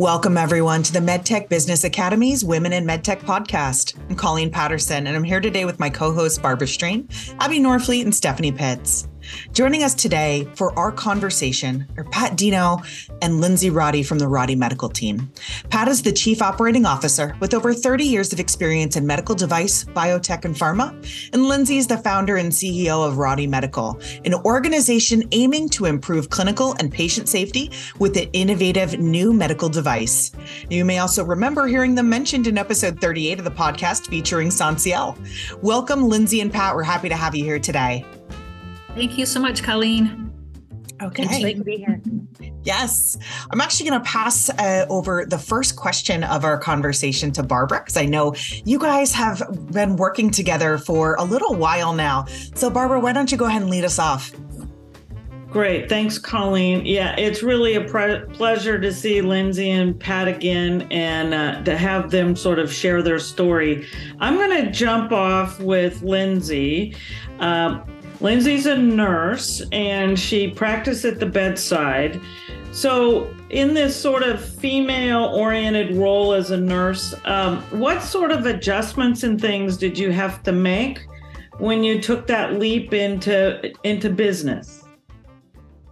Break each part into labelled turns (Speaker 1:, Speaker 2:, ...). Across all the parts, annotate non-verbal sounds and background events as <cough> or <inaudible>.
Speaker 1: Welcome, everyone, to the MedTech Business Academy's Women in MedTech podcast. I'm Colleen Patterson, and I'm here today with my co hosts Barbara Strain, Abby Norfleet, and Stephanie Pitts. Joining us today for our conversation are Pat Deno and Lindsay Roddy from the Roddy Medical team. Pat is the Chief Operating Officer with over 30 years of experience in medical device, biotech, and pharma. And Lindsay is the founder and CEO of Roddy Medical, an organization aiming to improve clinical and patient safety with an innovative new medical device. You may also remember hearing them mentioned in episode 38 of the podcast featuring SONSIEL. Welcome, Lindsay and Pat. We're happy to have you here today.
Speaker 2: Thank you so much, Colleen.
Speaker 1: Okay.
Speaker 2: It's great to be here.
Speaker 1: Yes. I'm actually going to pass uh, over the first question of our conversation to Barbara because I know you guys have been working together for a little while now. So, Barbara, why don't you go ahead and lead us off?
Speaker 3: Great. Thanks, Colleen. Yeah, it's really a pre- pleasure to see Lindsay and Pat again and uh, to have them sort of share their story. I'm going to jump off with Lindsay. Uh, Lindsay's a nurse and she practiced at the bedside. So, in this sort of female oriented role as a nurse, um, what sort of adjustments and things did you have to make when you took that leap into into business?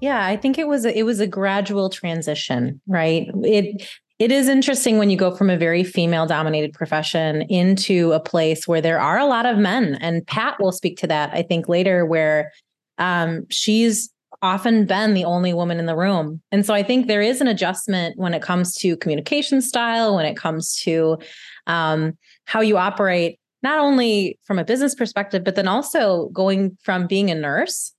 Speaker 4: Yeah, I think it was a, it was a gradual transition, right? It it is interesting when you go from a very female dominated profession into a place where there are a lot of men. And Pat will speak to that, I think, later, where um, she's often been the only woman in the room. And so I think there is an adjustment when it comes to communication style, when it comes to um, how you operate, not only from a business perspective, but then also going from being a nurse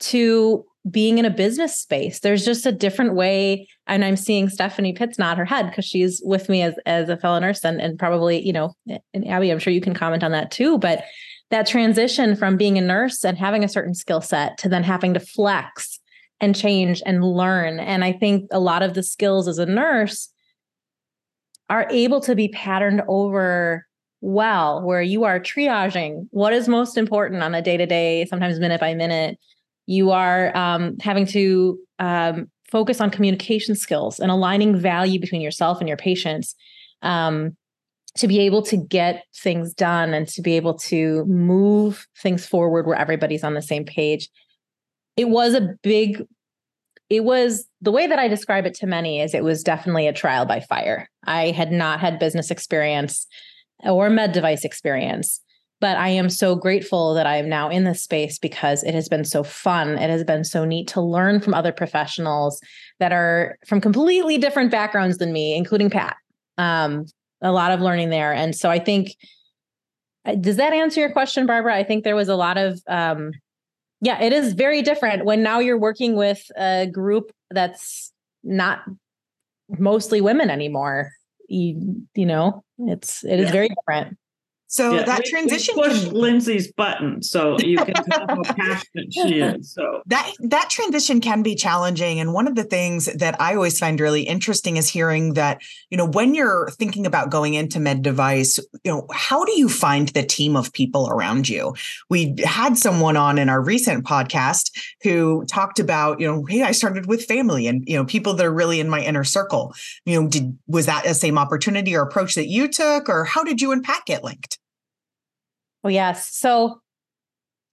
Speaker 4: to being in a business space. There's just a different way. And I'm seeing Stephanie Pitts nod her head because she's with me as, as a fellow nurse and, and probably, you know, and Abby, I'm sure you can comment on that too. But that transition from being a nurse and having a certain skill set to then having to flex and change and learn. And I think a lot of the skills as a nurse are able to be patterned over well, where you are triaging what is most important on a day to day, sometimes minute by minute you are um, having to um, focus on communication skills and aligning value between yourself and your patients um, to be able to get things done and to be able to move things forward where everybody's on the same page. It was a big, it was the way that I describe it to many is it was definitely a trial by fire. I had not had business experience or med device experience. But I am so grateful that I am now in this space because it has been so fun. It has been so neat to learn from other professionals that are from completely different backgrounds than me, including Pat. Um, a lot of learning there. And so I think, uh, does that answer your question, Barbara? I think there was a lot of, um, yeah, it is very different when now you're working with a group that's not mostly women anymore. You, you know, it's, it is yeah. very different.
Speaker 1: So yeah, that we, transition
Speaker 3: we can, Lindsay's button, so you can tell how <laughs> passionate she is. So
Speaker 1: that that transition can be challenging, and one of the things that I always find really interesting is hearing that you know when you're thinking about going into med device, you know how do you find the team of people around you? We had someone on in our recent podcast who talked about you know hey I started with family and you know people that are really in my inner circle. You know, did was that a same opportunity or approach that you took, or how did you and Pat get linked?
Speaker 4: Oh, yes. So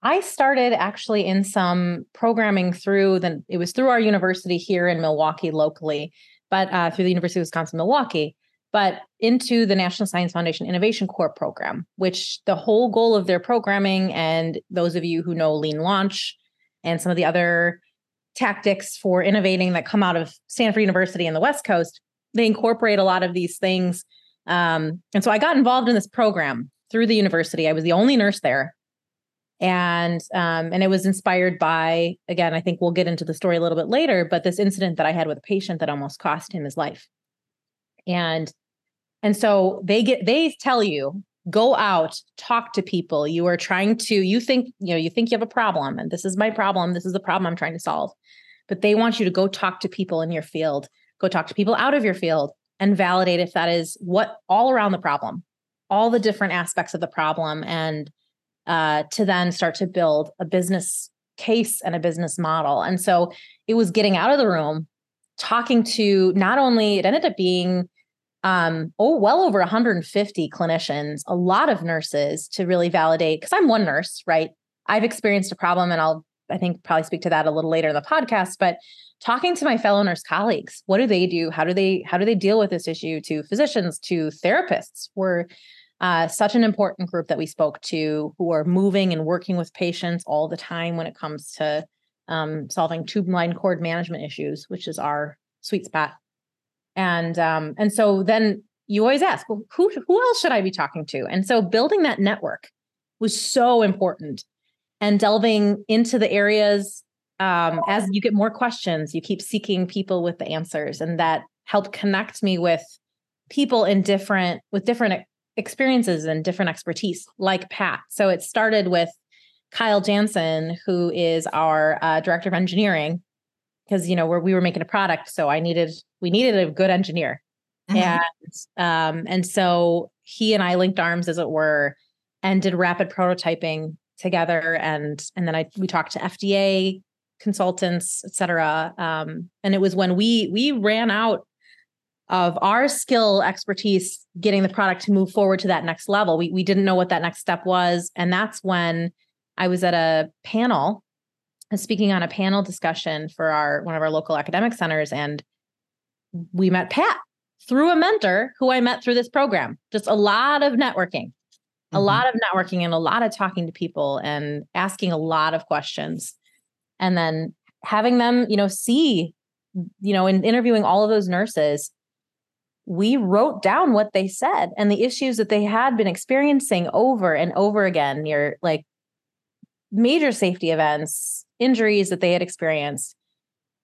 Speaker 4: I started actually in some programming through the, it was through our university here in Milwaukee locally, but uh, through the University of Wisconsin Milwaukee, but into the National Science Foundation Innovation Corps program, which the whole goal of their programming, and those of you who know Lean Launch and some of the other tactics for innovating that come out of Stanford University and the West Coast, they incorporate a lot of these things. Um, and so I got involved in this program through the university. I was the only nurse there. And um, and it was inspired by, again, I think we'll get into the story a little bit later, but this incident that I had with a patient that almost cost him his life. And and so they get they tell you, go out, talk to people. You are trying to, you think, you know, you think you have a problem, and this is my problem. This is the problem I'm trying to solve. But they want you to go talk to people in your field, go talk to people out of your field and validate if that is what all around the problem all the different aspects of the problem and uh, to then start to build a business case and a business model. And so it was getting out of the room talking to not only it ended up being um, oh, well over 150 clinicians, a lot of nurses to really validate. Because I'm one nurse, right? I've experienced a problem, and I'll, I think, probably speak to that a little later in the podcast. But talking to my fellow nurse colleagues, what do they do? How do they how do they deal with this issue? To physicians, to therapists, were uh, such an important group that we spoke to, who are moving and working with patients all the time when it comes to um, solving tube line cord management issues, which is our sweet spot. And um, and so then you always ask, well, who who else should I be talking to? And so building that network was so important, and delving into the areas um, as you get more questions, you keep seeking people with the answers, and that helped connect me with people in different with different experiences and different expertise, like Pat. So it started with Kyle Jansen, who is our uh, director of engineering, because you know we we were making a product, so I needed we needed a good engineer, mm-hmm. and um, and so he and I linked arms, as it were, and did rapid prototyping together, and and then I we talked to FDA consultants, et cetera, um, and it was when we we ran out of our skill expertise getting the product to move forward to that next level. We we didn't know what that next step was, and that's when I was at a panel speaking on a panel discussion for our one of our local academic centers and we met Pat through a mentor who I met through this program. Just a lot of networking. Mm-hmm. A lot of networking and a lot of talking to people and asking a lot of questions. And then having them, you know, see, you know, in interviewing all of those nurses, we wrote down what they said and the issues that they had been experiencing over and over again near like major safety events, injuries that they had experienced.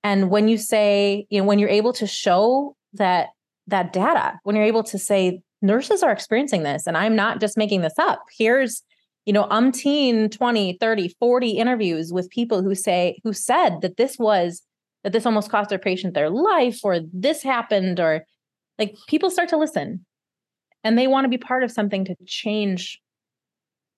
Speaker 4: And when you say, you know, when you're able to show that that data, when you're able to say nurses are experiencing this and I'm not just making this up. Here's, you know, umpteen 20, 30, 40 interviews with people who say who said that this was that this almost cost their patient their life or this happened or like people start to listen and they want to be part of something to change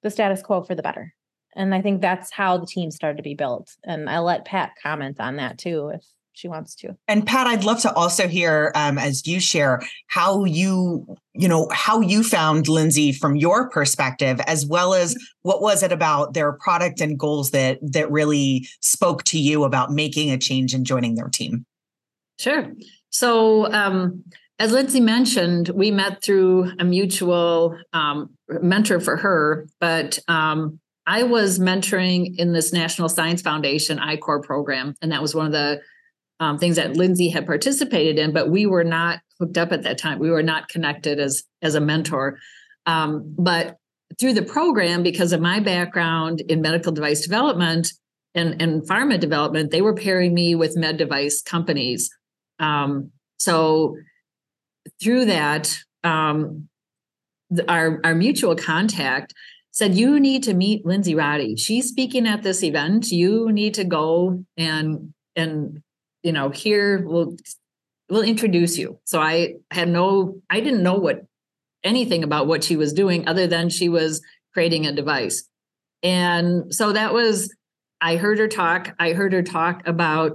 Speaker 4: the status quo for the better and I think that's how the team started to be built. And I'll let Pat comment on that too if she wants to.
Speaker 1: And Pat, I'd love to also hear um, as you share how you, you know, how you found Lindsay from your perspective, as well as what was it about their product and goals that that really spoke to you about making a change and joining their team.
Speaker 2: Sure. So um, as Lindsay mentioned, we met through a mutual um, mentor for her, but um, I was mentoring in this National Science Foundation I-Corps program, and that was one of the um, things that Lindsay had participated in, but we were not hooked up at that time. We were not connected as as a mentor. Um, but through the program, because of my background in medical device development and, and pharma development, they were pairing me with med device companies. Um, so through that, um, our our mutual contact said, You need to meet Lindsay Roddy. She's speaking at this event. You need to go and, and, you know, here we'll, we'll introduce you. So I had no, I didn't know what anything about what she was doing other than she was creating a device. And so that was, I heard her talk. I heard her talk about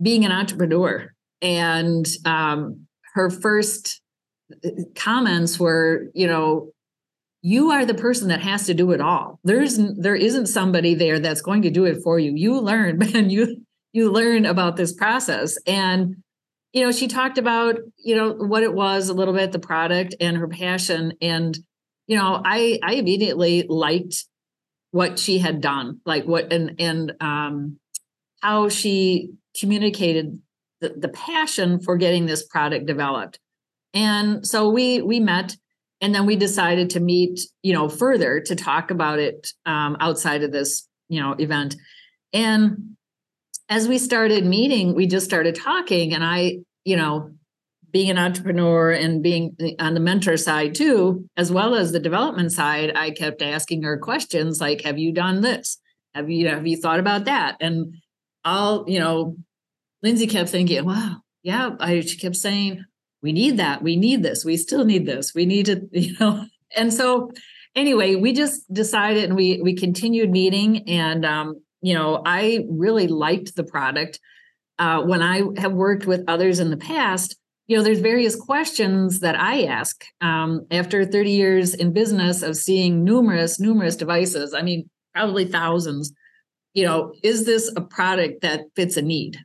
Speaker 2: being an entrepreneur. And um, her first uh, comments were, you know, you are the person that has to do it all. There's there isn't somebody there that's going to do it for you. You learn <laughs> and you you learn about this process. And you know she talked about you know what it was a little bit the product and her passion. And you know i i immediately liked what she had done like what and and um how she communicated the, the passion for getting this product developed. And so we we met and then we decided to meet you know further to talk about it um, outside of this you know event. And as we started meeting we just started talking and i you know being an entrepreneur and being on the mentor side too as well as the development side i kept asking her questions like have you done this? Have you have you thought about that? And i'll you know lindsay kept thinking wow yeah i she kept saying we need that we need this we still need this we need to <laughs> you know and so anyway we just decided and we we continued meeting and um you know i really liked the product uh, when I have worked with others in the past, you know, there's various questions that I ask um, after 30 years in business of seeing numerous, numerous devices. I mean, probably thousands. You know, is this a product that fits a need?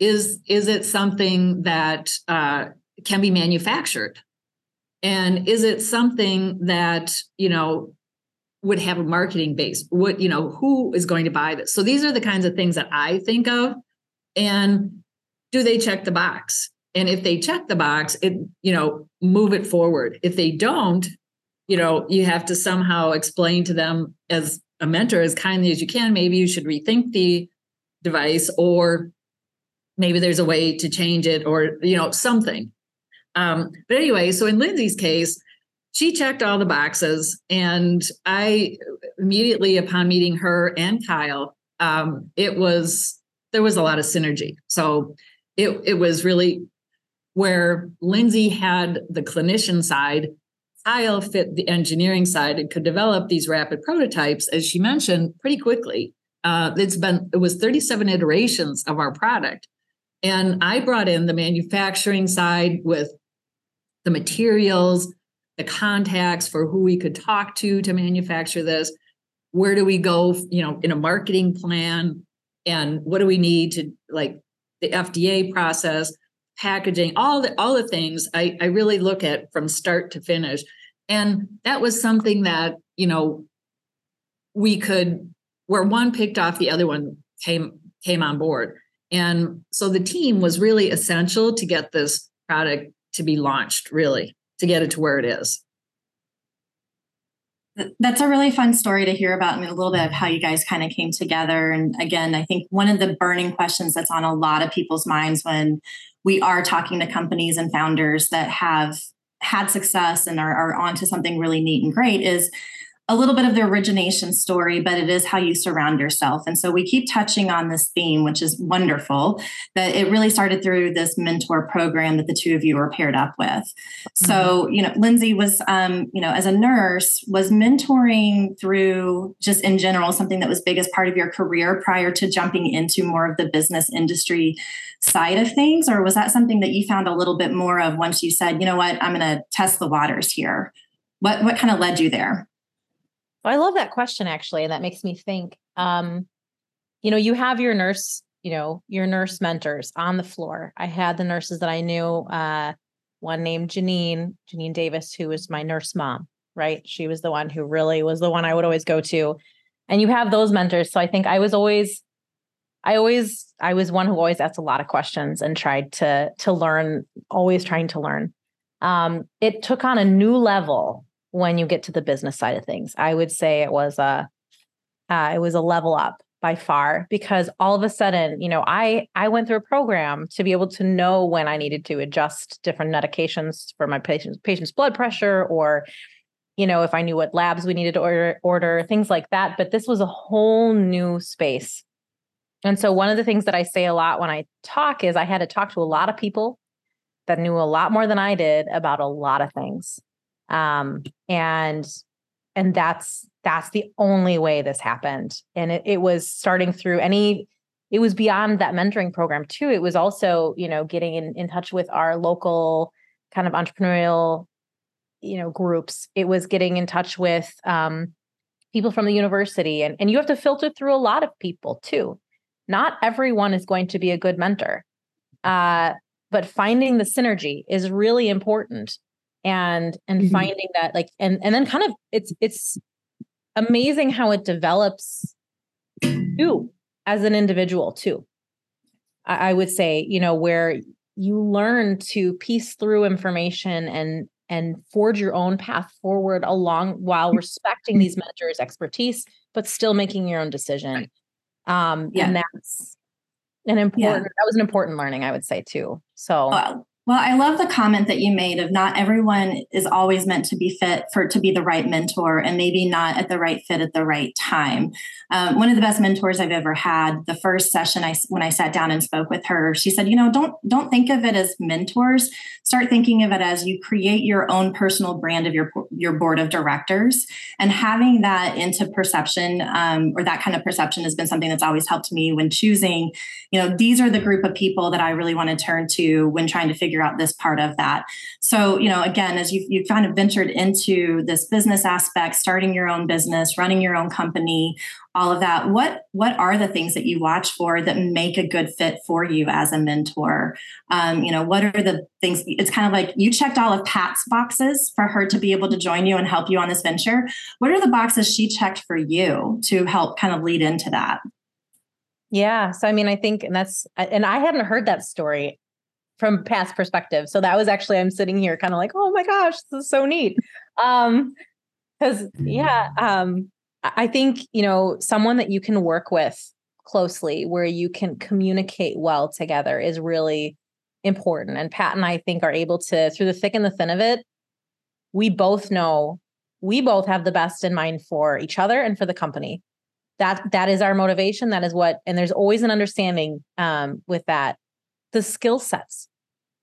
Speaker 2: Is is it something that uh, can be manufactured? And is it something that you know would have a marketing base? What you know, who is going to buy this? So these are the kinds of things that I think of. And do they check the box? And if they check the box, it, you know, move it forward. If they don't, you know, you have to somehow explain to them as a mentor as kindly as you can. Maybe you should rethink the device, or maybe there's a way to change it, or, you know, something. Um, but anyway, so in Lindsay's case, she checked all the boxes. And I immediately upon meeting her and Kyle, um, it was there was a lot of synergy. So it it was really where Lindsay had the clinician side, Kyle fit the engineering side and could develop these rapid prototypes, as she mentioned, pretty quickly. Uh, it's been it was 37 iterations of our product, and I brought in the manufacturing side with the materials, the contacts for who we could talk to to manufacture this. Where do we go? You know, in a marketing plan, and what do we need to like the FDA process packaging, all the all the things I, I really look at from start to finish. And that was something that, you know, we could where one picked off, the other one came came on board. And so the team was really essential to get this product to be launched, really, to get it to where it is.
Speaker 5: That's a really fun story to hear about and a little bit of how you guys kind of came together. And again, I think one of the burning questions that's on a lot of people's minds when we are talking to companies and founders that have had success and are, are onto something really neat and great is a little bit of the origination story, but it is how you surround yourself. And so we keep touching on this theme, which is wonderful, that it really started through this mentor program that the two of you were paired up with. Mm-hmm. So, you know, Lindsay was, um, you know, as a nurse, was mentoring through just in general something that was big as part of your career prior to jumping into more of the business industry side of things? Or was that something that you found a little bit more of once you said, you know what, I'm going to test the waters here? What, what kind of led you there?
Speaker 4: I love that question actually, and that makes me think. Um, you know, you have your nurse, you know, your nurse mentors on the floor. I had the nurses that I knew. Uh, one named Janine, Janine Davis, who was my nurse mom. Right, she was the one who really was the one I would always go to. And you have those mentors. So I think I was always, I always, I was one who always asked a lot of questions and tried to to learn. Always trying to learn. Um, it took on a new level when you get to the business side of things. I would say it was a uh, it was a level up by far because all of a sudden, you know, I I went through a program to be able to know when I needed to adjust different medications for my patient's patient's blood pressure or you know, if I knew what labs we needed to order order things like that, but this was a whole new space. And so one of the things that I say a lot when I talk is I had to talk to a lot of people that knew a lot more than I did about a lot of things um, and and that's that's the only way this happened. And it, it was starting through any it was beyond that mentoring program too. It was also you know getting in, in touch with our local kind of entrepreneurial you know groups. It was getting in touch with um, people from the university. And, and you have to filter through a lot of people too. Not everyone is going to be a good mentor. Uh, but finding the synergy is really important and and mm-hmm. finding that like and and then kind of it's it's amazing how it develops you as an individual too I, I would say you know where you learn to piece through information and and forge your own path forward along while respecting these mentors expertise but still making your own decision um yeah. and that's an important yeah. that was an important learning i would say too so
Speaker 5: Well, I love the comment that you made of not everyone is always meant to be fit for to be the right mentor and maybe not at the right fit at the right time. Um, one of the best mentors I've ever had, the first session I when I sat down and spoke with her, she said, "You know, don't don't think of it as mentors. Start thinking of it as you create your own personal brand of your your board of directors, and having that into perception um, or that kind of perception has been something that's always helped me when choosing. You know, these are the group of people that I really want to turn to when trying to figure figure out this part of that. So, you know, again, as you've, you've kind of ventured into this business aspect, starting your own business, running your own company, all of that, what what are the things that you watch for that make a good fit for you as a mentor? Um, you know, what are the things? It's kind of like you checked all of Pat's boxes for her to be able to join you and help you on this venture. What are the boxes she checked for you to help kind of lead into that?
Speaker 4: Yeah. So, I mean, I think, and that's, and I hadn't heard that story from Pat's perspective. So that was actually I'm sitting here kind of like, oh my gosh, this is so neat. Um, because yeah, um, I think you know someone that you can work with closely, where you can communicate well together, is really important. And Pat and I think are able to, through the thick and the thin of it, we both know we both have the best in mind for each other and for the company. That that is our motivation. That is what, and there's always an understanding um, with that the skill sets.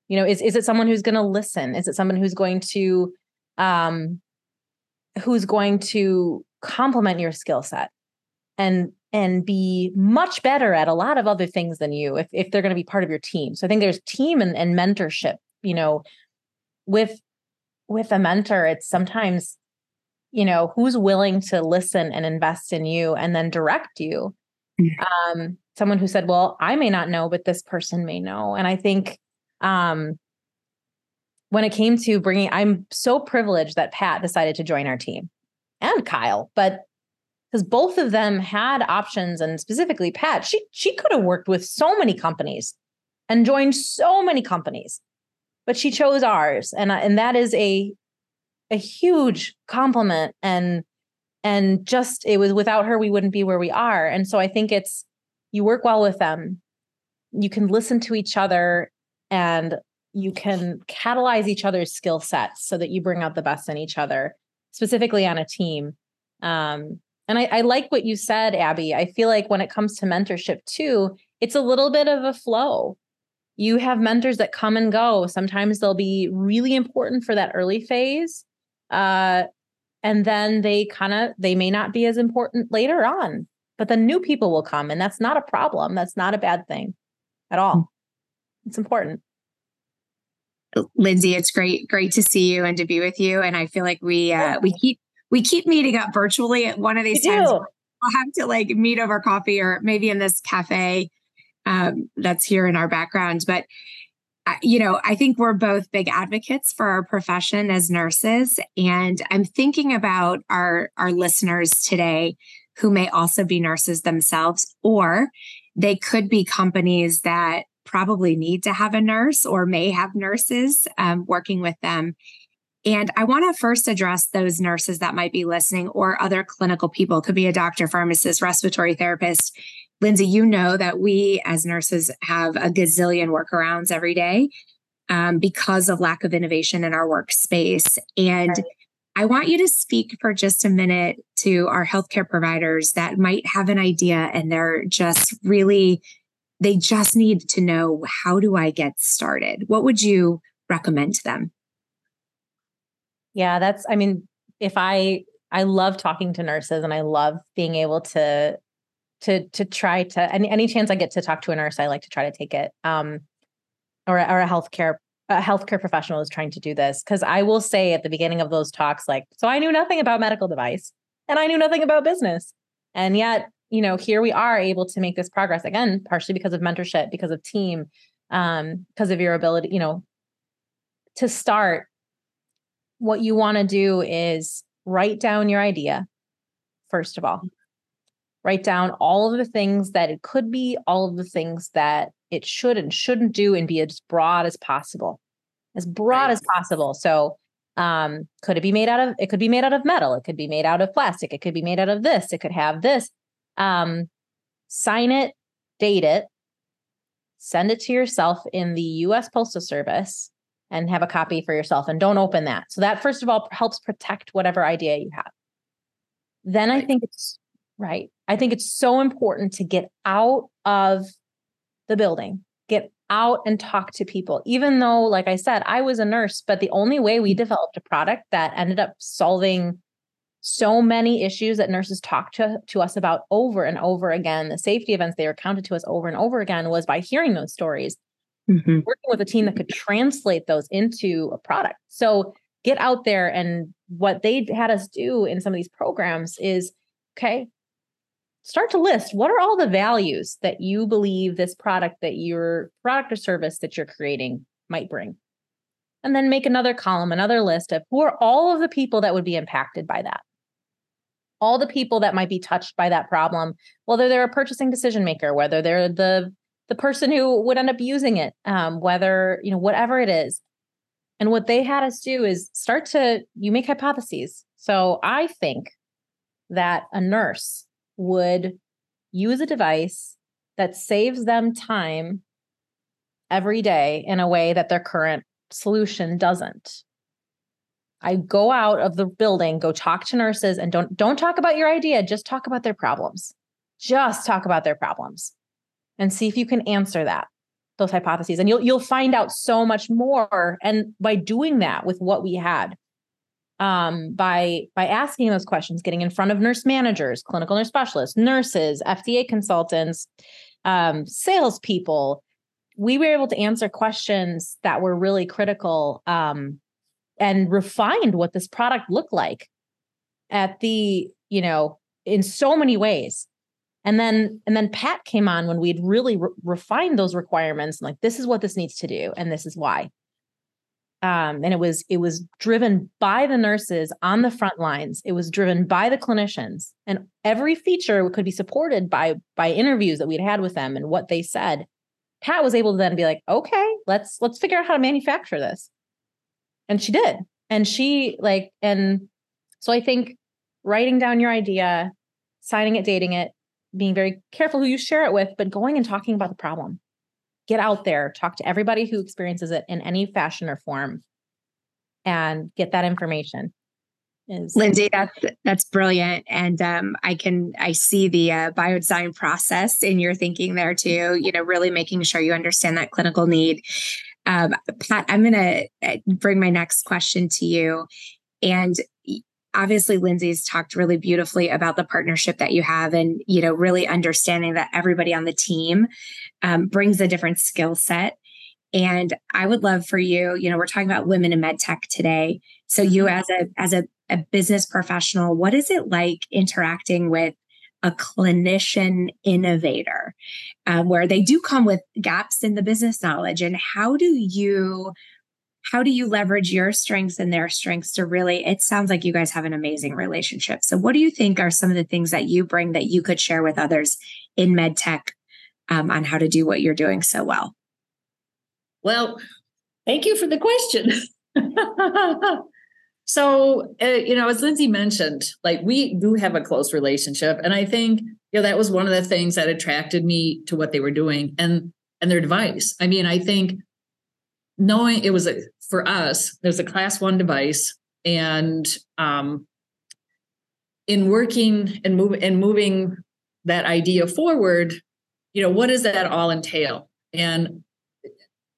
Speaker 4: You know is is it someone who's going to listen? Is it someone who's going to um who's going to complement your skill set and and be much better at a lot of other things than you if, if they're going to be part of your team? So i think there's team and, and mentorship you know. With with a mentor it's sometimes you know who's willing to listen and invest in you and then direct you. Um someone who said, Well, I may not know, but this person may know. And I think um, when it came to bringing, I'm so privileged that Pat decided to join our team and Kyle, but because both of them had options and specifically Pat, she she could have worked with so many companies and joined so many companies, but she chose ours, and and that is a a huge compliment and and just it was without her we wouldn't be where we are, and so I think it's you work well with them. You can listen to each other and you can catalyze each other's skill sets so that you bring out the best in each other specifically on a team. Um, and I, I like what you said abby. I feel like when it comes to mentorship too it's a little bit of a flow. You have mentors that come and go. Sometimes they'll be really important for that early phase. Uh, and then they kind of they may not be as important later on but the new people will come and that's not a problem. That's not a bad thing at all. Mm. it's important.
Speaker 6: Lindsay it's great great to see you and to be with you and i feel like we uh we keep we keep meeting up virtually at one of these we times. do. we'll have to like meet over coffee or maybe in this cafe um, that's here in our background but you know, I think we're both big advocates for our profession as nurses. And I'm thinking about our, our listeners today who may also be nurses themselves, or they could be companies that probably need to have a nurse or may have nurses um, working with them. And I want to first address those nurses that might be listening or other clinical people, could be a doctor, pharmacist, respiratory therapist. Lindsay, you know that we as nurses have a gazillion workarounds every day um, because of lack of innovation in our workspace. And right. I want you to speak for just a minute to our healthcare providers that might have an idea and they're just really, they just need to know how do I get started? What would you recommend to them?
Speaker 4: Yeah, that's, I mean, if I, I love talking to nurses and I love being able to, to, to try to, any, any chance I get to talk to a nurse, I like to try to take it. Um, or, or a healthcare a healthcare professional is trying to do this because I will say at the beginning of those talks, like, so I knew nothing about medical device and I knew nothing about business. And yet, you know, here we are able to make this progress again, partially because of mentorship, because of team, um, because of your ability, you know, to start. What you want to do is write down your idea, first of all. Write down all of the things that it could be, all of the things that it should and shouldn't do and be as broad as possible as broad right. as possible so um could it be made out of it could be made out of metal it could be made out of plastic it could be made out of this it could have this um sign it date it send it to yourself in the US Postal Service and have a copy for yourself and don't open that. So that first of all helps protect whatever idea you have. Then right. I think it's right. I think it's so important to get out of the building, get out and talk to people. Even though, like I said, I was a nurse, but the only way we developed a product that ended up solving so many issues that nurses talked to, to us about over and over again, the safety events they recounted to us over and over again was by hearing those stories, mm-hmm. working with a team that could translate those into a product. So get out there and what they had us do in some of these programs is okay, start to list what are all the values that you believe this product that your product or service that you're creating might bring? And then make another column another list of who are all of the people that would be impacted by that. All the people that might be touched by that problem whether they're a purchasing decision maker whether they're the the person who would end up using it um, whether you know whatever it is. And what they had us do is start to you make hypotheses. So i think that a nurse would use a device that saves them time every day in a way that their current solution doesn't. I go out of the building, go talk to nurses and don't don't talk about your idea, just talk about their problems. Just talk about their problems and see if you can answer that those hypotheses and you'll you'll find out so much more and by doing that with what we had um, by by asking those questions, getting in front of nurse managers, clinical nurse specialists, nurses, FDA consultants, um, salespeople. We were able to answer questions that were really critical um, and refined what this product looked like at the you know in so many ways. And then and then Pat came on when we'd really re- refined those requirements. Like this is what this needs to do, and this is why um, and it was it was driven by the nurses on the front lines. It was driven by the clinicians. And every feature could be supported by by interviews that we'd had with them and what they said. Pat was able to then be like okay let's let's figure out how to manufacture this. And she did. And she like and so i think writing down your idea signing it dating it being very careful who you share it with but going and talking about the problem get out there, talk to everybody who experiences it in any fashion or form and get that information.
Speaker 6: Is Lindsay, that's that's brilliant, and um, I can I see the uh, biodesign process in your thinking there too. You know, really making sure you understand that clinical need. Um, Pat, I'm going to uh, bring my next question to you, and obviously lindsay's talked really beautifully about the partnership that you have and you know really understanding that everybody on the team um, brings a different skill set. And i would love for you you know we're talking about women in med tech today. So you mm-hmm. as a as a, a business professional what is it like interacting with a clinician innovator um, where they do come with gaps in the business knowledge? And how do you how do you leverage your strengths and their strengths to really it sounds like you guys have an amazing relationship. So what do you think are some of the things that you bring that you could share with others in med tech um, on how to do what you're doing so well?
Speaker 2: Well thank you for the question. <laughs> So uh, you know as lindsay mentioned like we do have a close relationship and i think you know that was one of the things that attracted me to what they were doing and and their advice. I mean i think knowing it was a for us there's a class one device and um, in working and move and moving that idea forward you know what does that all entail? And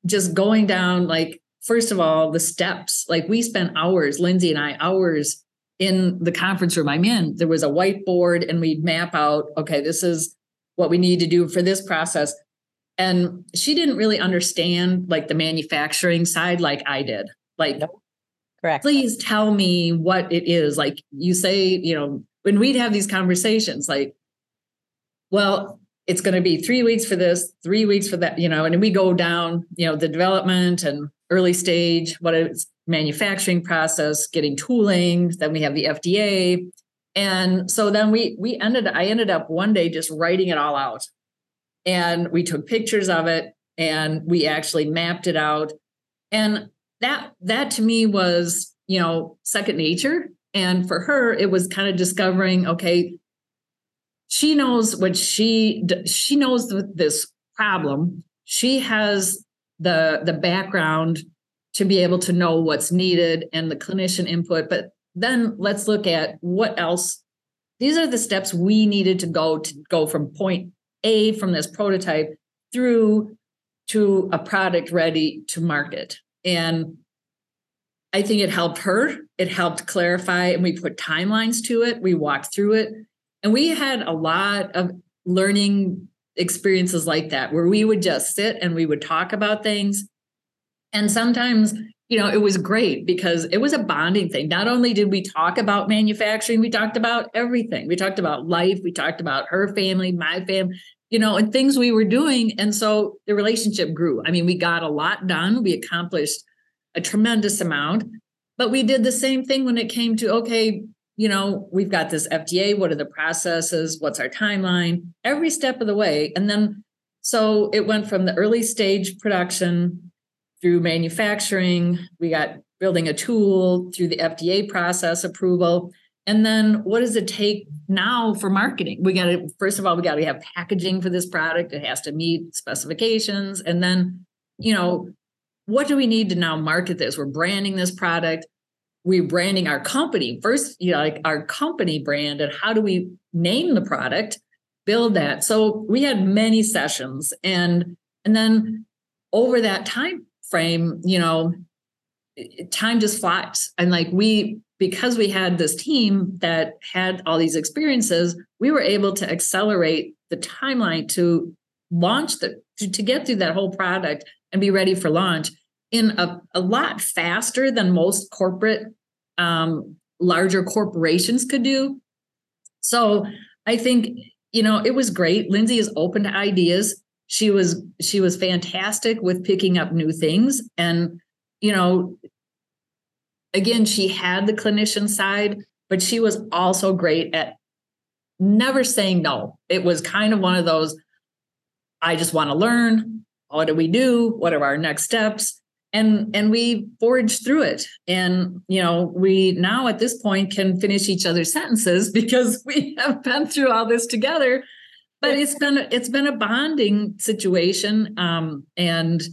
Speaker 2: just going down like first of all the steps like we spent hours lindsay and i hours in the conference room. I'm in. There was a whiteboard and we'd map out okay this is what we need to do for this process and she didn't really understand like the manufacturing side like I did. Like, nope.
Speaker 4: correct.
Speaker 2: Please tell me what it is. Like you say, you know, when we'd have these conversations, like, well, it's going to be three weeks for this, three weeks for that, you know, and we go down, you know, the development and early stage, what is manufacturing process, getting tooling. Then we have the FDA, and so then we we ended. I ended up one day just writing it all out and we took pictures of it and we actually mapped it out and that that to me was you know second nature and for her it was kind of discovering okay she knows what she she knows this problem she has the the background to be able to know what's needed and the clinician input. But then let's look at what else. These are the steps we needed to go to go from point A from this prototype through to a product ready to market. And I think it helped her. It helped clarify, and we put timelines to it. We walked through it. And we had a lot of learning experiences like that where we would just sit and we would talk about things. And sometimes, you know, it was great because it was a bonding thing. Not only did we talk about manufacturing, we talked about everything. We talked about life, we talked about her family, my family, you know, and things we were doing. And so the relationship grew. I mean, we got a lot done, we accomplished a tremendous amount. But we did the same thing when it came to okay, you know, we've got this FDA, what are the processes? What's our timeline? Every step of the way. And then so it went from the early stage production through manufacturing, we got building a tool through the FDA process approval. And then what does it take now for marketing? We got to, first of all, we got to have packaging for this product. It has to meet specifications. And then, you know, what do we need to now market this? We're branding this product. We're branding our company first, you know, like our company brand, and how do we name the product, build that? So we had many sessions, and and then over that time frame, you know, time just flies. And like we, because we had this team that had all these experiences, we were able to accelerate the timeline to launch the to, to get through that whole product and be ready for launch in a, a lot faster than most corporate um, larger corporations could do. So i think you know it was great. Lindsay is open to ideas she was she was fantastic with picking up new things. And you know again she had the clinician side but she was also great at never saying no. It was kind of one of those i just want to learn. What do we do? What are our next steps? And and we forged through it. And you know we now at this point can finish each other's sentences <laughs> because we have been through all this together but it's been it's been a bonding situation um and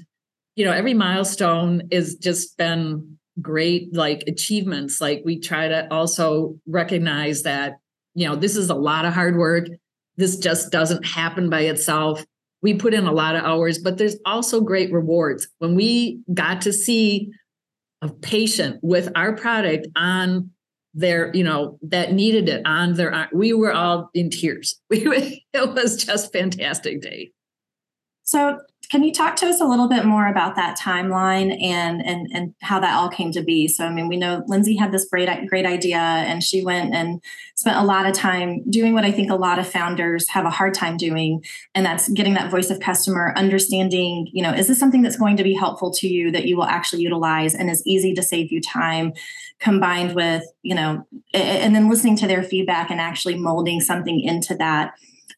Speaker 2: you know every milestone is just been great like achievements. Like we try to also recognize that you know this is a lot of hard work. This just doesn't happen by itself. We put in a lot of hours, but there's also great rewards. When we got to see a patient with our product on their, you know, that needed it on their, we were all in tears. <laughs> it was just fantastic day.
Speaker 5: So can you talk to us a little bit more about that timeline and and and how that all came to be? So I mean, we know Lindsay had this great great idea, and she went and spent a lot of time doing what I think a lot of founders have a hard time doing, and that's getting that voice of customer, understanding, you know, is this something that's going to be helpful to you that you will actually utilize and is easy to save you time, combined with you know, and then listening to their feedback and actually molding something into that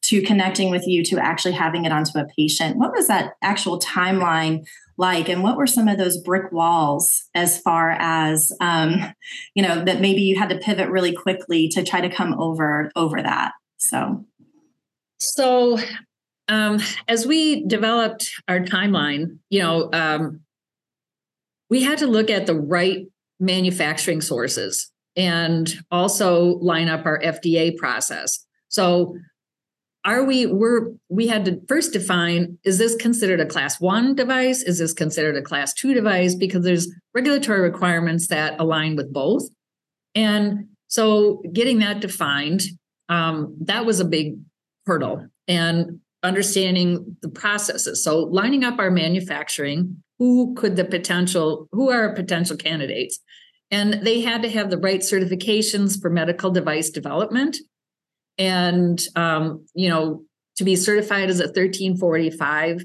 Speaker 5: to connecting with you to actually having it onto a patient. What was that actual timeline like, and what were some of those brick walls as far as um, you know that maybe you had to pivot really quickly to try to come over over that? So,
Speaker 2: so um, as we developed our timeline, you know, um, we had to look at the right manufacturing sources and also line up our FDA process. So are we we're we had to first define is this considered a class one device? Is this considered a class two device? Because there's regulatory requirements that align with both. And so getting that defined um, that was a big hurdle and understanding the processes. So lining up our manufacturing who could the potential who are potential candidates? And they had to have the right certifications for medical device development and um, you know to be certified as a 1345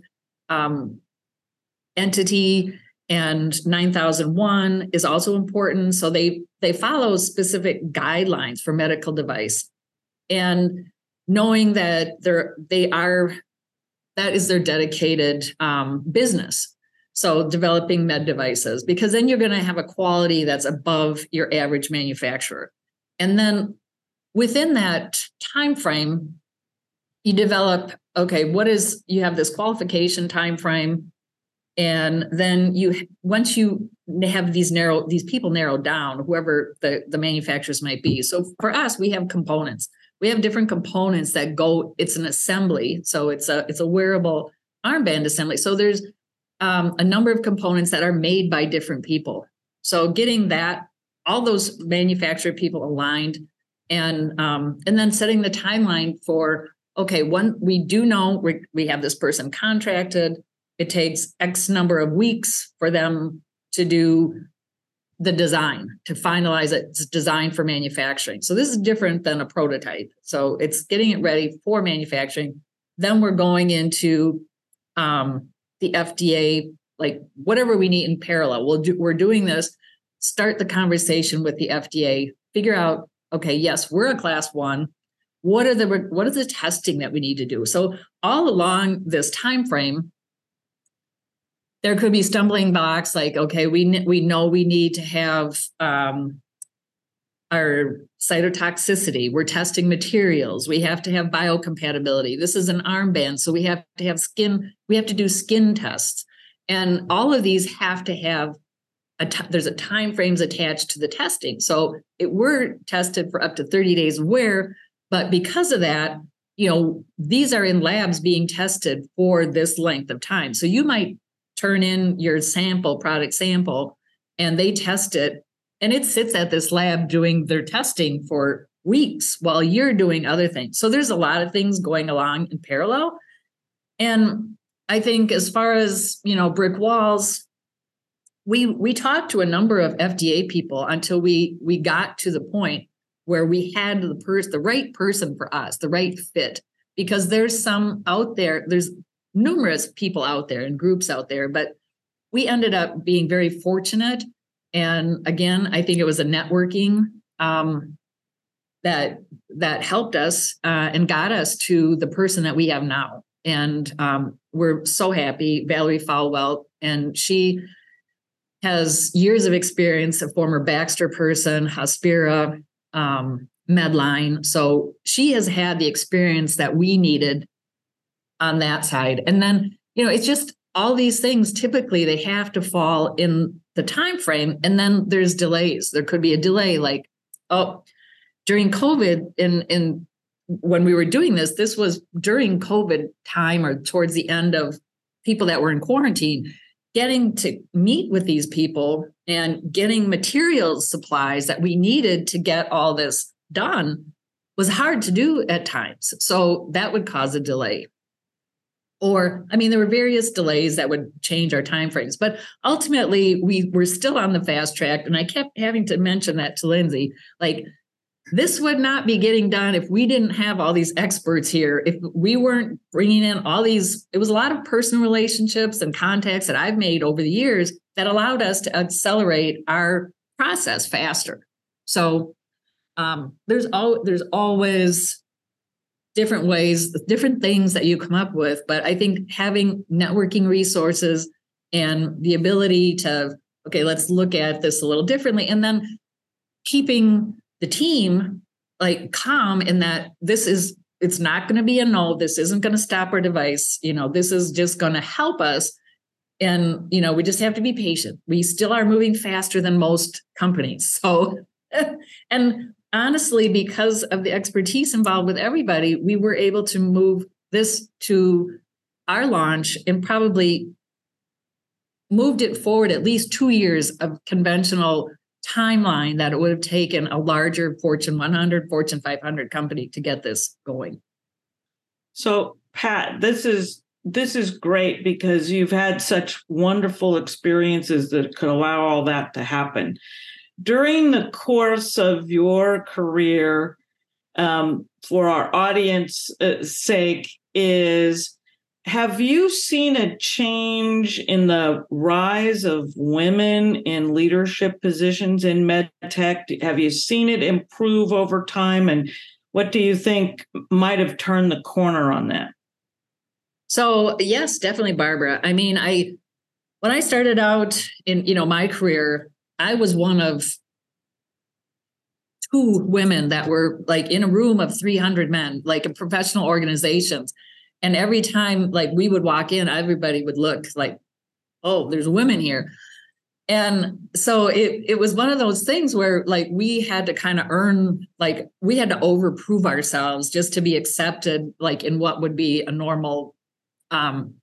Speaker 2: um, entity and 9001 is also important. So they they follow specific guidelines for medical device. And knowing that they're they are that is their dedicated um, business. So developing med devices because then you're going to have a quality that's above your average manufacturer. And then within that time frame you develop okay what is you have this qualification time frame and then you once you have these narrow these people narrowed down whoever the the manufacturers might be. So for us we have components. We have different components that go it's an assembly so it's a it's a wearable armband assembly. So there's um, a number of components that are made by different people. So getting that all those manufacturer people aligned and um, and then setting the timeline for okay one we do know we, we have this person contracted it takes X number of weeks for them to do the design, to finalize it. It's designed for manufacturing. So this is different than a prototype. So it's getting it ready for manufacturing. Then we're going into um, the FDA, like whatever we need in parallel. We'll do, we're doing this. Start the conversation with the FDA. Figure out, okay, yes, we're a class one. What are the what is the testing that we need to do? So all along this time frame, there could be stumbling blocks like okay we we know we need to have um, our cytotoxicity we're testing materials we have to have biocompatibility this is an armband so we have to have skin we have to do skin tests and all of these have to have a t- there's a time frames attached to the testing so it were tested for up to 30 days wear but because of that you know these are in labs being tested for this length of time so you might turn in your sample, product sample, and they test it. And it sits at this lab doing their testing for weeks while you're doing other things. So there's a lot of things going along in parallel. And I think as far as, you know, brick walls, we we talked to a number of FDA people until we we got to the point where we had the person the right person for us, the right fit because there's some out there there's numerous people out there and groups out there, but we ended up being very fortunate. And again, I think it was a networking um, that that helped us uh, and got us to the person that we have now. And um, we're so happy, Valerie Falwell, and she has years of experience, a former Baxter person, Hospira, um, Medline. So she has had the experience that we needed on that side. And then, you know, it's just all these things typically they have to fall in the time frame and then there's delays. There could be a delay like oh during COVID in in when we were doing this, this was during COVID time or towards the end of people that were in quarantine, getting to meet with these people and getting materials supplies that we needed to get all this done was hard to do at times. So that would cause a delay or i mean there were various delays that would change our timeframes but ultimately we were still on the fast track and i kept having to mention that to lindsay like this would not be getting done if we didn't have all these experts here if we weren't bringing in all these it was a lot of personal relationships and contacts that i've made over the years that allowed us to accelerate our process faster so um, there's all there's always different ways, different things that you come up with. But I think having networking resources and the ability to, okay, let's look at this a little differently. And then keeping the team like calm in that this is, it's not going to be a no. This isn't going to stop our device. You know, this is just going to help us. And, you know, we just have to be patient. We still are moving faster than most companies. <laughs> So, and honestly, because of the expertise involved with everybody, we were able to move this to our launch and probably moved it forward at least two years of conventional timeline that it would have taken a larger Fortune 100, Fortune 500 company to get this going.
Speaker 3: So, Pat, this is this is great because you've had such wonderful experiences that could allow all that to happen during the course of your career, um, for our audience uh, sake, is have you seen a change in the rise of women in leadership positions in medtech? Have you seen it improve over time? And what do you think might have turned the corner on that?
Speaker 2: So, yes, definitely, Barbara. I mean, I when I started out in you know my career, I was one of two women that were like in a room of 300 men, like in professional organizations. And every time like we would walk in, everybody would look like, oh, there's women here. And so it it was one of those things where like we had to kind of earn like we had to overprove ourselves just to be accepted like in what would be a normal um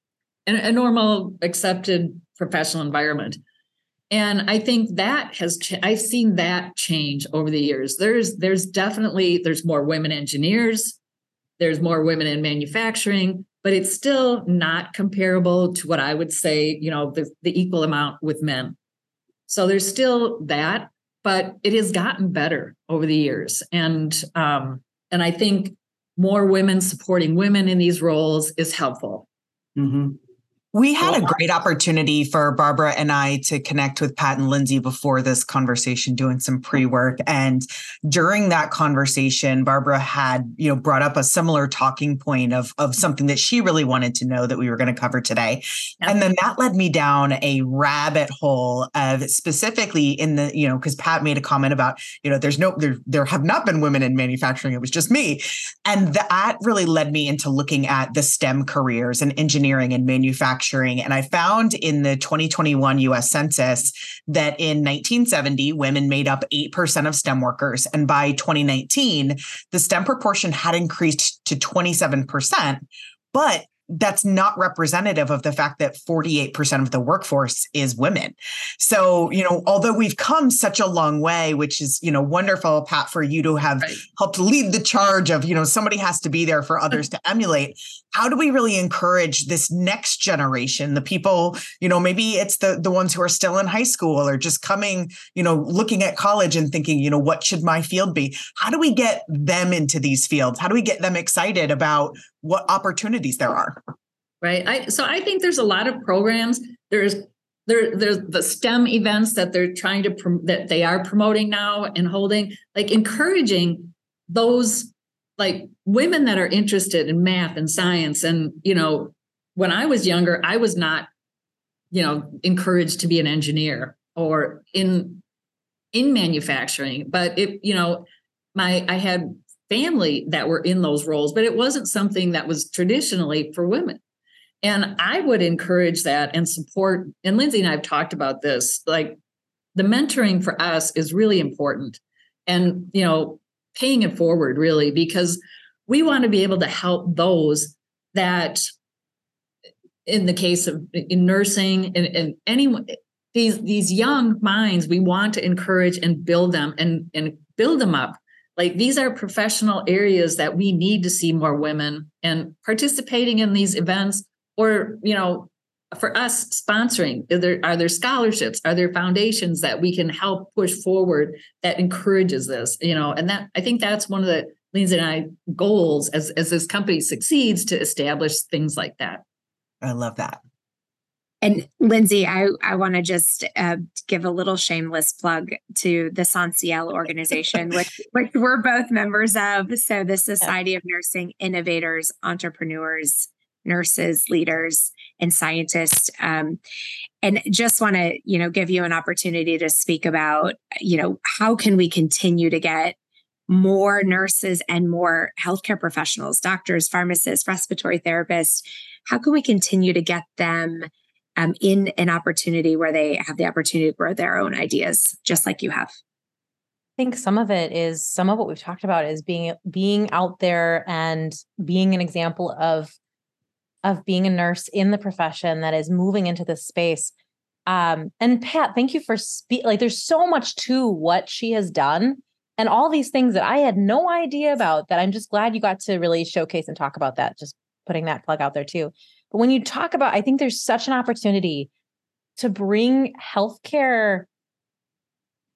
Speaker 2: a, normal accepted professional environment. And I think that has ch- I've seen that change over the years. There's there's definitely there's more women engineers, there's more women in manufacturing, but it's still not comparable to what I would say, you know, the, the equal amount with men. So there's still that, but it has gotten better over the years. And um, and I think more women supporting women in these roles is helpful.
Speaker 3: Mm-hmm.
Speaker 1: We had a great opportunity for Barbara and I to connect with Pat and Lindsay before this conversation, doing some pre-work. And during that conversation, Barbara had, you know, brought up a similar talking point of, of something that she really wanted to know that we were going to cover today. And then that led me down a rabbit hole of specifically in the, you know, because Pat made a comment about, you know, there's no there, there have not been women in manufacturing, it was just me. And that really led me into looking at the STEM careers and engineering and manufacturing manufacturing. And I found in the 2021 US Census that in 1970, women made up 8% of STEM workers. And by 2019, the STEM proportion had increased to 27%. But that's not representative of the fact that 48% of the workforce is women. So, you know, although we've come such a long way, which is, you know, wonderful, Pat, for you to have right. helped lead the charge of, you know, somebody has to be there for others to emulate. How do we really encourage this next generation, the people, you know, maybe it's the the ones who are still in high school or just coming, you know, looking at college and thinking, you know, what should my field be? How do we get them into these fields? How do we get them excited about what opportunities there are.
Speaker 2: Right. I, so I think there's a lot of programs. There's there there's the STEM events that they're trying to that they are promoting now and holding, like encouraging those like women that are interested in math and science. And you know, when I was younger, I was not, you know, encouraged to be an engineer or in in manufacturing. But it, you know, my I had family that were in those roles, but it wasn't something that was traditionally for women. And I would encourage that and support. And Lindsay and I have talked about this. Like the mentoring for us is really important. And, you know, paying it forward really, because we want to be able to help those that, in the case of in nursing and, and anyone, these these young minds, we want to encourage and build them and, and build them up. Like these are professional areas that we need to see more women and participating in these events or you know for us sponsoring are there are there scholarships? Are there foundations that we can help push forward that encourages this you know? And that i think that's one of the Lindsay and I goals as as this company succeeds to establish things like that.
Speaker 1: I love that.
Speaker 6: And Lindsay, I, I want to just uh, give a little shameless plug to the SONSIEL organization, <laughs> which, which we're both members of. So, the Society of Nursing Innovators, Entrepreneurs, Nurses, Leaders, and Scientists. Um, and just want to, you know, give you an opportunity to speak about, you know, how can we continue to get more nurses and more healthcare professionals, doctors, pharmacists, respiratory therapists? How can we continue to get them? um, in an opportunity where they have the opportunity to grow their own ideas, just like you have?
Speaker 4: I think some of it is some of what we've talked about is being being out there and being an example of of being a nurse in the profession that is moving into this space. Um, and Pat, thank you for speak. Like, there's so much to what she has done, and all these things that I had no idea about. That I'm just glad you got to really showcase and talk about that. Just putting that plug out there too. But when you talk about, I think there's such an opportunity to bring healthcare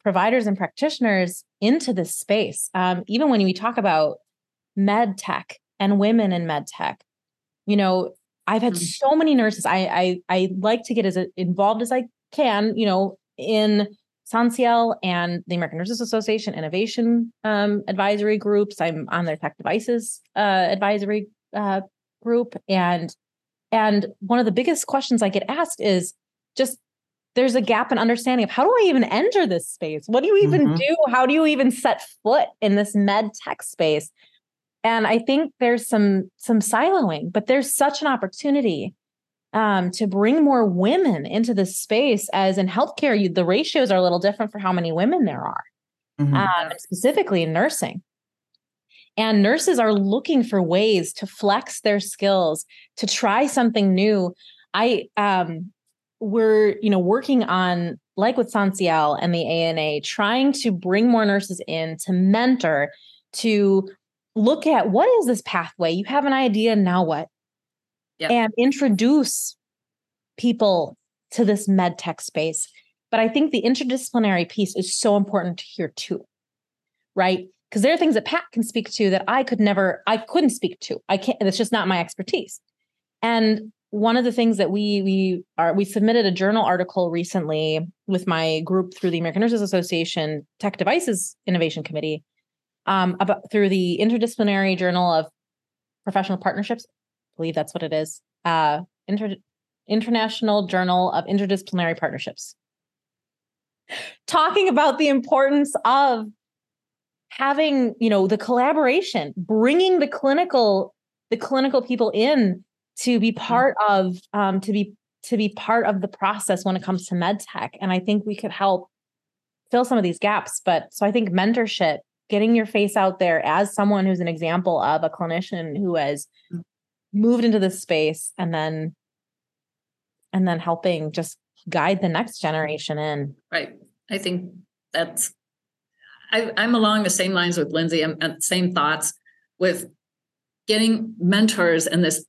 Speaker 4: providers and practitioners into this space. Um, even when we talk about med tech and women in med tech, you know, I've had mm-hmm. so many nurses. I, I I like to get as involved as I can, you know, in SONSIEL and the American Nurses Association innovation um, advisory groups. I'm on their tech devices uh, advisory uh, group, and and one of the biggest questions I get asked is just there's a gap in understanding of how do I even enter this space? What do you even mm-hmm. do? How do you even set foot in this med tech space? And I think there's some some siloing, but there's such an opportunity um, to bring more women into the space as in healthcare you, the ratios are a little different for how many women there are mm-hmm. um, specifically in nursing. And nurses are looking for ways to flex their skills to try something new. I um we're you know working on like with SONSIEL and the ANA trying to bring more nurses in to mentor to look at what is this pathway? You have an idea now what yep. and introduce people to this med tech space. But I think the interdisciplinary piece is so important here too, right? Because there are things that Pat can speak to that I could never, I couldn't speak to. I can't, it's just not my expertise. And one of the things that we we are we submitted a journal article recently with my group through the American Nurses Association Tech Devices Innovation Committee um, about through the Interdisciplinary Journal of Professional Partnerships believe that's what it is. Uh, Inter- International Journal of Interdisciplinary Partnerships. Talking about the importance of having, you know, the collaboration, bringing the clinical, the clinical people in to be mm-hmm. part of, um, to be to be part of the process when it comes to med tech. And I think we could help fill some of these gaps. But so I think mentorship, getting your face out there as someone who's an example of a clinician who has mm moved into this space and then and then helping just guide the next generation in.
Speaker 2: Right. I think that's I, am along the same lines with lindsay and same thoughts with getting mentors and this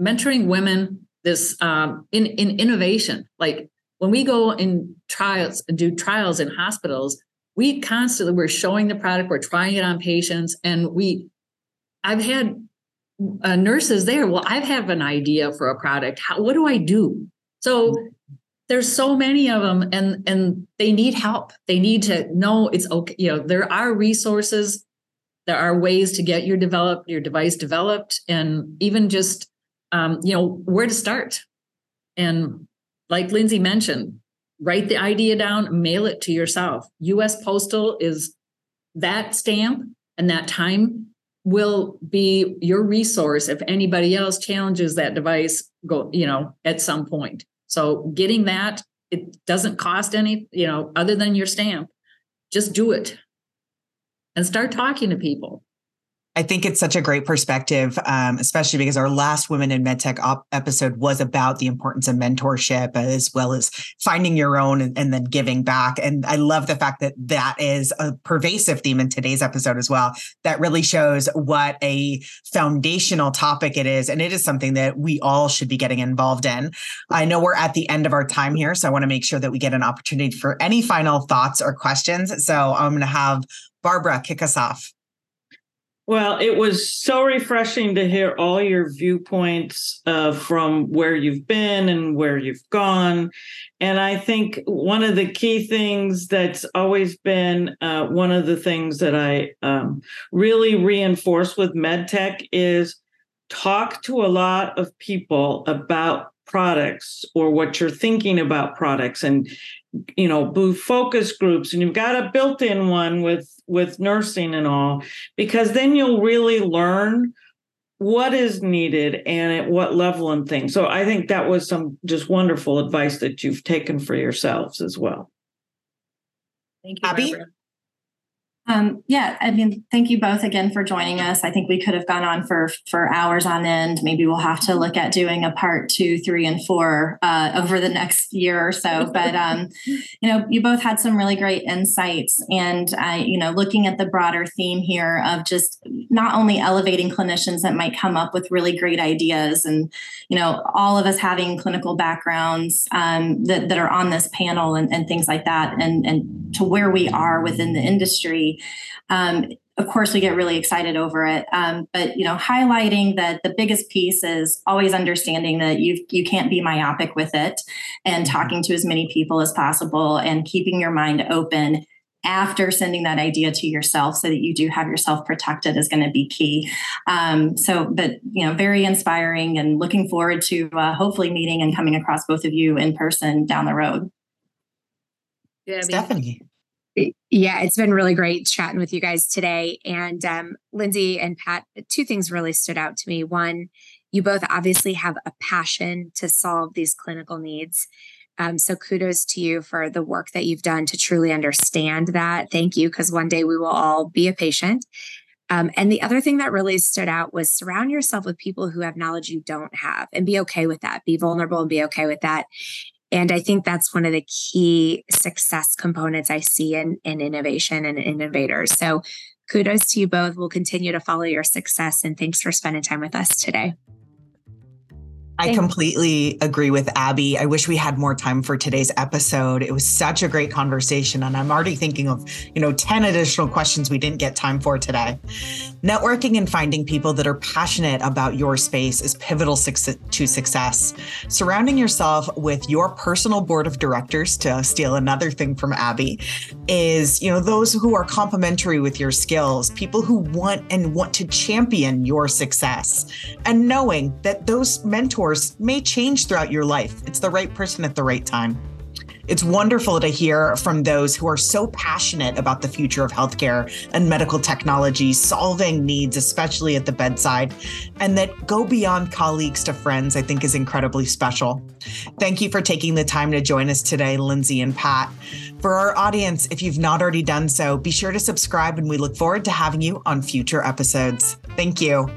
Speaker 2: mentoring women this um, in in innovation. Like when we go in trials and do trials in hospitals we constantly we're showing the product we're trying it on patients and we i've had uh, nurses there well i have an idea for a product. How what do i do? So there's so many of them and and they need help. They need to know it's okay you know there are resources there are ways to get your developed, your device developed and even just um, you know where to start. And like lindsay mentioned write the idea down mail it to yourself. Us postal is that stamp and that time will be your resource if anybody else challenges that device go you know at some point. So getting that it doesn't cost any you know other than your stamp. Just do it. And start talking to people
Speaker 1: I think it's such a great perspective, um, especially because our last Women in MedTech op- episode was about the importance of mentorship as well as finding your own and, and, then giving back. And I love the fact that that is a pervasive theme in today's episode as well. That really shows what a foundational topic it is. And it is something that we all should be getting involved in. I know we're at the end of our time here, so I want to make sure that we get an opportunity for any final thoughts or questions. So I'm going to have Barbara kick us off.
Speaker 3: Well, it was so refreshing to hear all your viewpoints uh, from where you've been and where you've gone. And I think one of the key things that's always been uh, one of the things that I um, really reinforce with MedTech is talk to a lot of people about products or what you're thinking about products and you know do focus groups and you've got a built-in one with with nursing and all because then you'll really learn what is needed and at what level and things so i think that was some just wonderful advice that you've taken for yourselves as well
Speaker 2: thank you Abby? Barbara.
Speaker 5: Um, yeah, I mean, thank you both again for joining us. I think we could have gone on for for hours on end. Maybe we'll have to look at doing a part two, three, and four uh, over the next year or so. But um, <laughs> you know, you both had some really great insights, and I, you know, looking at the broader theme here of just not only elevating clinicians that might come up with really great ideas, and you know, all of us having clinical backgrounds um, that that are on this panel and, and things like that, and and to where we are within the industry um, of course, we get really excited over it. Um, but you know, highlighting that the biggest piece is always understanding that you you can't be myopic with it, and talking to as many people as possible, and keeping your mind open after sending that idea to yourself so that you do have yourself protected is going to be key. Um, so but you know very inspiring and looking forward to uh, hopefully meeting and coming across both of you in person down the road.
Speaker 1: Yeah stephanie
Speaker 6: yeah, it's been really great chatting with you guys today. And um, Lindsay and Pat, two things really stood out to me. One You both obviously have a passion to solve these clinical needs. Um, so kudos to you for the work that you've done to truly understand that. Thank you, because one day we will all be a patient. Um, and the other thing that really stood out was surround yourself with people who have knowledge you don't have and be okay with that. Be vulnerable and be okay with that. And I think that's one of the key success components I see in, in innovation and innovators. So kudos to you both. We'll continue to follow your success. And thanks for spending time with us today.
Speaker 1: I completely agree with Abby. I wish we had more time for today's episode. It was such a great conversation, and I'm already thinking of, you know, 10 additional questions we didn't get time for today. Networking and finding people that are passionate about your space is pivotal to success. Surrounding yourself with your personal board of directors, to steal another thing from Abby, is, you know, those who are complementary with your skills, people who want and want to champion your success, and knowing that those mentors may change throughout your life. It's the right person at the right time. It's wonderful to hear from those who are so passionate about the future of healthcare and medical technology, solving needs, especially at the bedside, and that go beyond colleagues to friends, I think is incredibly special. Thank you for taking the time to join us today, Lindsay and Pat. For our audience, if you've not already done so, be sure to subscribe, and we look forward to having you on future episodes. Thank you.